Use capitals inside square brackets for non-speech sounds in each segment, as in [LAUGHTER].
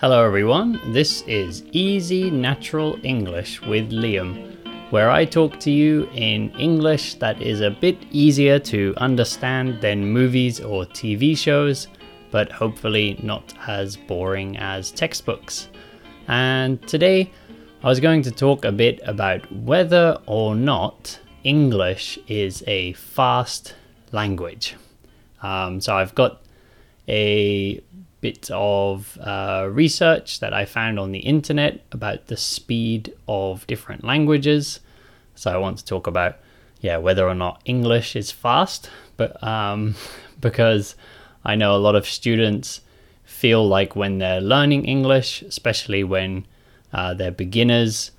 Hello, everyone. This is Easy Natural English with Liam, where I talk to you in English that is a bit easier to understand than movies or TV shows, but hopefully not as boring as textbooks. And today, I was going to talk a bit about whether or not English is a fast language. Um, so I've got a bit of uh, research that I found on the internet about the speed of different languages. So I want to talk about, yeah, whether or not English is fast, but um, [LAUGHS] because I know a lot of students feel like when they're learning English, especially when uh, they're beginners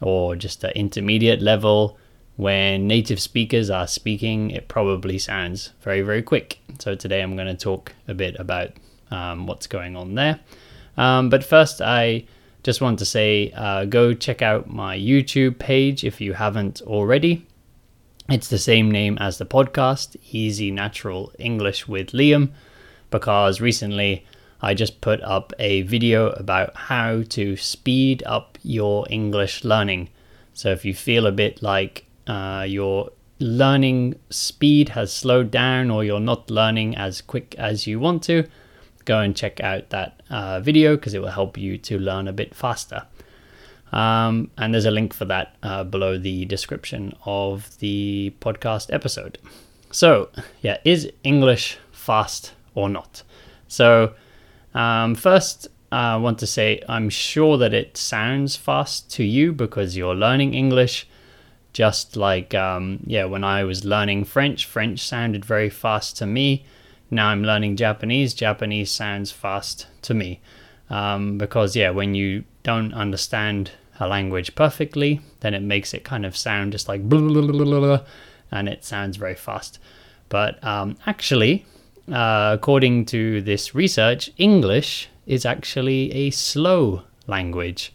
or just at intermediate level, when native speakers are speaking, it probably sounds very, very quick. So today I'm going to talk a bit about um, what's going on there. Um, but first, I just want to say uh, go check out my YouTube page if you haven't already. It's the same name as the podcast, Easy Natural English with Liam, because recently I just put up a video about how to speed up your English learning. So if you feel a bit like uh, your learning speed has slowed down or you're not learning as quick as you want to, go and check out that uh, video because it will help you to learn a bit faster. Um, and there's a link for that uh, below the description of the podcast episode. So, yeah, is English fast or not? So, um, first, I want to say I'm sure that it sounds fast to you because you're learning English. Just like, um, yeah, when I was learning French, French sounded very fast to me now I'm learning Japanese, Japanese sounds fast to me. Um, because, yeah, when you don't understand a language perfectly, then it makes it kind of sound just like blah, [LAUGHS] blah, blah, blah and it sounds very fast. But um, actually, uh, according to this research, English is actually a slow language.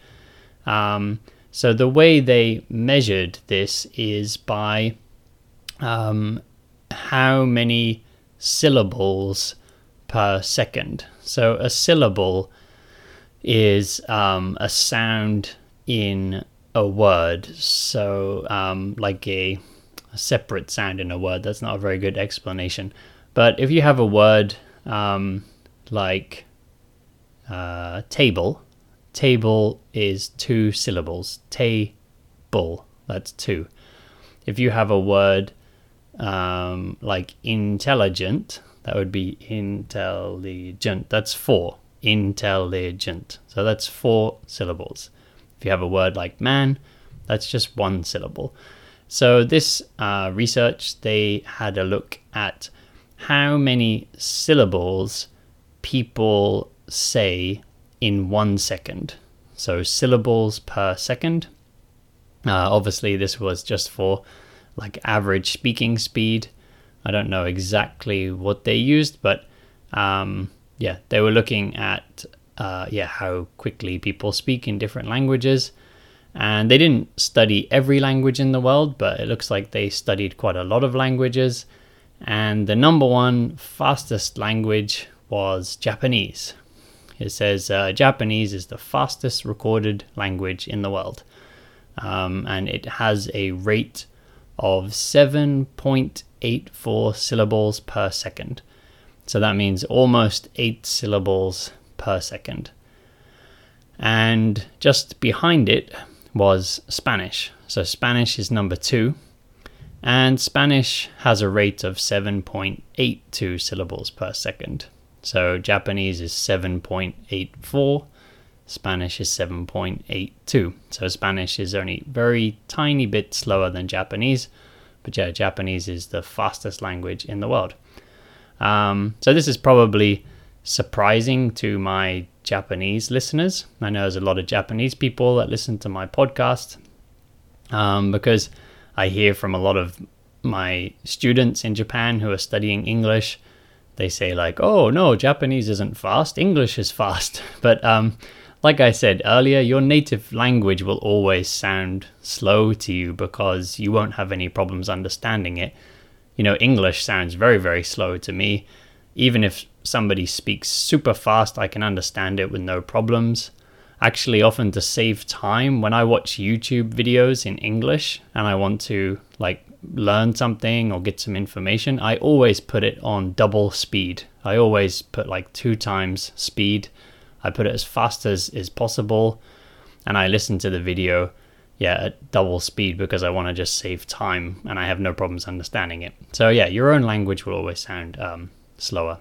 Um, so the way they measured this is by um, how many syllables per second. So a syllable is um, a sound in a word. So, um, like a, a, separate sound in a word. That's not a very good explanation. But if you have a word um, like uh, table, table is two syllables. Table, that's two. If you have a word um, like intelligent, that would be intelligent. That's four. Intelligent. So that's four syllables. If you have a word like man, that's just one syllable. So this uh, research, they had a look at how many syllables people say in one second. So syllables per second. Uh, obviously, this was just for like average speaking speed. I don't know exactly what they used, but um, yeah, they were looking at uh, yeah how quickly people speak in different languages, and they didn't study every language in the world, but it looks like they studied quite a lot of languages. And the number one fastest language was Japanese. It says uh, Japanese is the fastest recorded language in the world, um, and it has a rate of 7.84 syllables per second. So that means almost 8 syllables per second. And just behind it was Spanish. So Spanish is number 2. And Spanish has a rate of 7.82 syllables per second. So Japanese is 7.84 Spanish is 7.82. So Spanish is only very tiny bit slower than Japanese, but yeah, Japanese is the fastest language in the world. Um, so this is probably surprising to my Japanese listeners. I know there's a lot of Japanese people that listen to my podcast um, because I hear from a lot of my students in Japan who are studying English. They say like, "Oh no, Japanese isn't fast. English is fast." [LAUGHS] But um, like I said earlier, your native language will always sound slow to you because you won't have any problems understanding it. You know, English sounds very, very slow to me. Even if somebody speaks super fast, I can understand it with no problems. Actually, often to save time, when I watch YouTube videos in English and I want to like learn something or get some information, I always put it on double speed. I always put like two times speed. I put it as fast as is possible and I listen to the video yeah at double speed because I want to just save time and I have no problems understanding it. So yeah, your own language will always sound um, slower.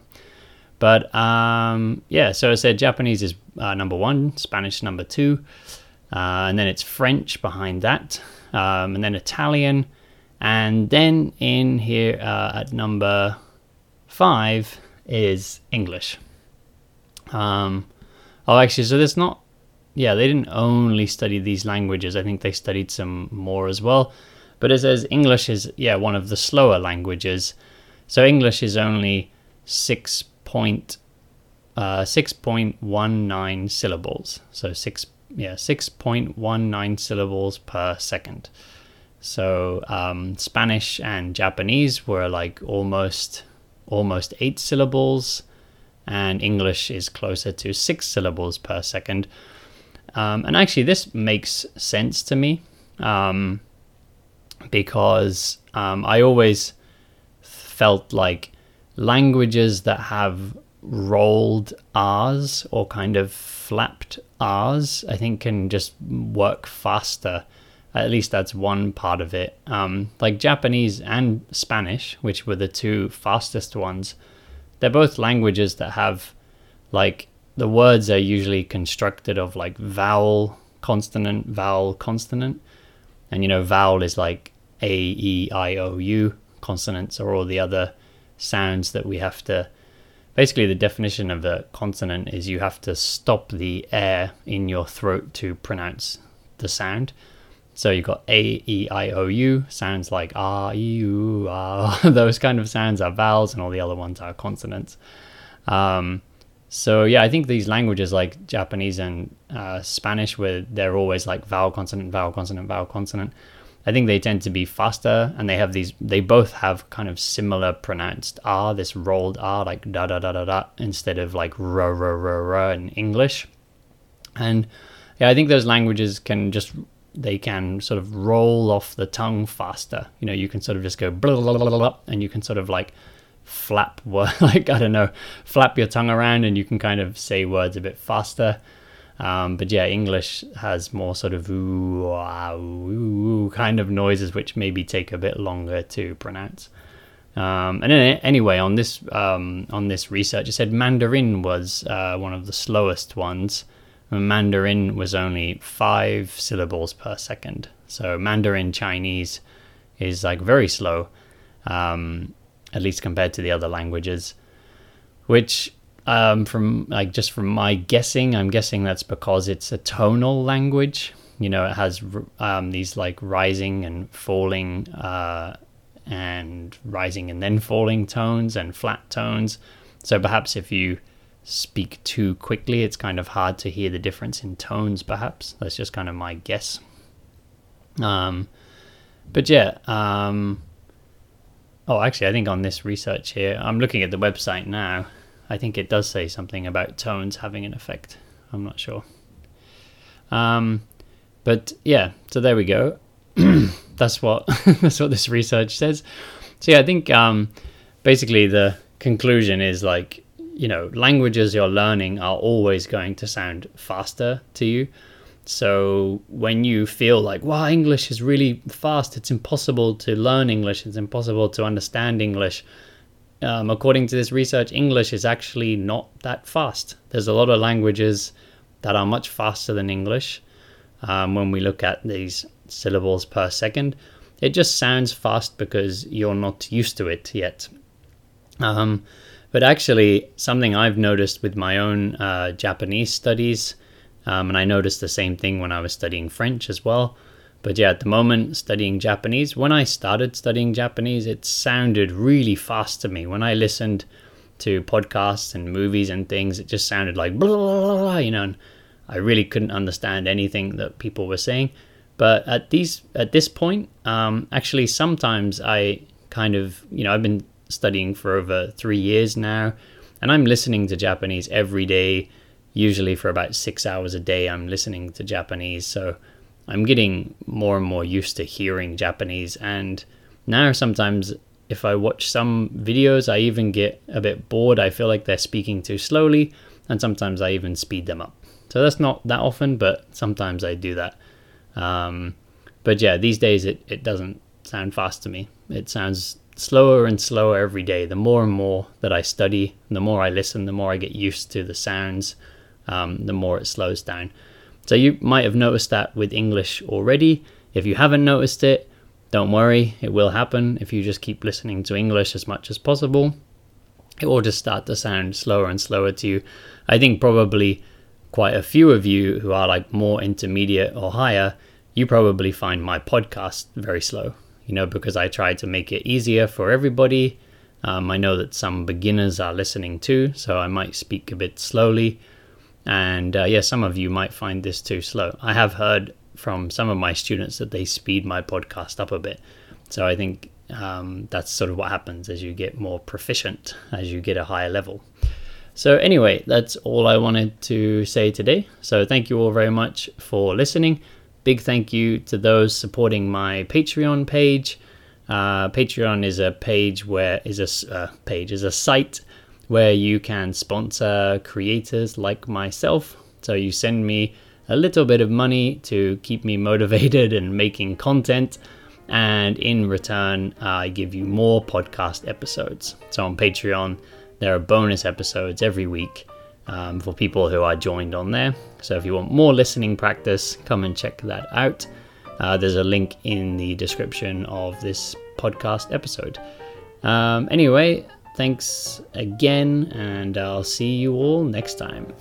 But um, yeah, so I said Japanese is uh, number one, Spanish number two, uh, and then it's French behind that, um, and then Italian, and then in here uh, at number five is English. Um, oh, actually, so there's not yeah, they didn't only study these languages. I think they studied some more as well. But it says English is yeah one of the slower languages. So English is only six point uh, six point one nine syllables. So six yeah six point one nine syllables per second. So um, Spanish and Japanese were like almost almost eight syllables, and English is closer to six syllables per second. Um, and actually, this makes sense to me um, because um, I always felt like languages that have rolled R's or kind of flapped R's, I think, can just work faster. At least that's one part of it. Um, like Japanese and Spanish, which were the two fastest ones, they're both languages that have like the words are usually constructed of like vowel, consonant, vowel, consonant. And you know, vowel is like A, E, I, O, U. Consonants are all the other sounds that we have to. Basically, the definition of a consonant is you have to stop the air in your throat to pronounce the sound. So you've got A, E, I, O, U, sounds like E, U, R. [LAUGHS] Those kind of sounds are vowels, and all the other ones are consonants. Um, so yeah, I think these languages like Japanese and uh, Spanish, where they're always like vowel consonant, vowel consonant, vowel consonant. I think they tend to be faster, and they have these. They both have kind of similar pronounced R, this rolled R, like da da da da da, instead of like r r r r in English. And yeah, I think those languages can just they can sort of roll off the tongue faster. You know, you can sort of just go blah blah blah, blah and you can sort of like flap [LAUGHS] like I don't know, flap your tongue around and you can kind of say words a bit faster. Um, but yeah, English has more sort of ooh, ah, ooh, ooh, kind of noises which maybe take a bit longer to pronounce. Um, and then, anyway, on this um, on this research, it said Mandarin was uh, one of the slowest ones. Mandarin was only five syllables per second. So Mandarin Chinese is like very slow. Um, at least compared to the other languages. Which, um, from like just from my guessing, I'm guessing that's because it's a tonal language. You know, it has um, these like rising and falling, uh, and rising and then falling tones and flat tones. So perhaps if you speak too quickly, it's kind of hard to hear the difference in tones. Perhaps that's just kind of my guess. Um, but yeah, um, Oh, actually, I think on this research here, I'm looking at the website now. I think it does say something about tones having an effect. I'm not sure. Um, but yeah, so there we go. [CLEARS THROAT] that's what [LAUGHS] that's what this research says. So yeah, I think um, basically the conclusion is like you know languages you're learning are always going to sound faster to you so when you feel like, wow, English is really fast, it's impossible to learn English, it's impossible to understand English. Um, according to this research, English is actually not that fast. There's a lot of languages that are much faster than English. Um, when we look at these syllables per second, it just sounds fast because you're not used to it yet. Um, but actually, something I've noticed with my own uh, Japanese studies um, and I noticed the same thing when I was studying French as well. But yeah, at the moment, studying Japanese, when I started studying Japanese, it sounded really fast to me. When I listened to podcasts and movies and things, it just sounded like blah, blah, blah, you know, and I really couldn't understand anything that people were saying. But at these at this point, um, actually, sometimes I kind of, you know, I've been studying for over three years now, And I'm listening to Japanese every day, usually for about six hours a day. I'm listening to Japanese. So I'm getting more and more used to hearing Japanese. And now sometimes if I watch some videos, I even get a bit bored. I feel like they're speaking too slowly. And sometimes I even speed them up. So that's not that often, but sometimes I do that. Um, but yeah, these days it, it doesn't sound fast to me. It sounds slower and slower every day. The more and more that I study, the more I listen, the more I get used to the sounds, um, the more it slows down. So you might have noticed that with English already. If you haven't noticed it, don't worry, it will happen if you just keep listening to English as much as possible. It will just start to sound slower and slower to you. I think probably quite a few of you who are like more intermediate or higher, you probably find my podcast very slow you know, because I try to make it easier for everybody. Um, I know that some beginners are listening too, so I might speak a bit slowly. And uh, yeah, some of you might find this too slow. I have heard from some of my students that they speed my podcast up a bit. So I think um, that's sort of what happens as you get more proficient, as you get a higher level. So, anyway, that's all I wanted to say today. So, thank you all very much for listening. Big thank you to those supporting my Patreon page. Uh, Patreon is a page where is a uh, page is a site where you can sponsor creators like myself. So you send me a little bit of money to keep me motivated and making content, and in return, I give you more podcast episodes. So on Patreon, there are bonus episodes every week um, for people who are joined on there. So if you want more listening practice, come and check that out. Uh, there's a link in the description of this podcast episode. Um, anyway, thanks again, and I'll see you all next time.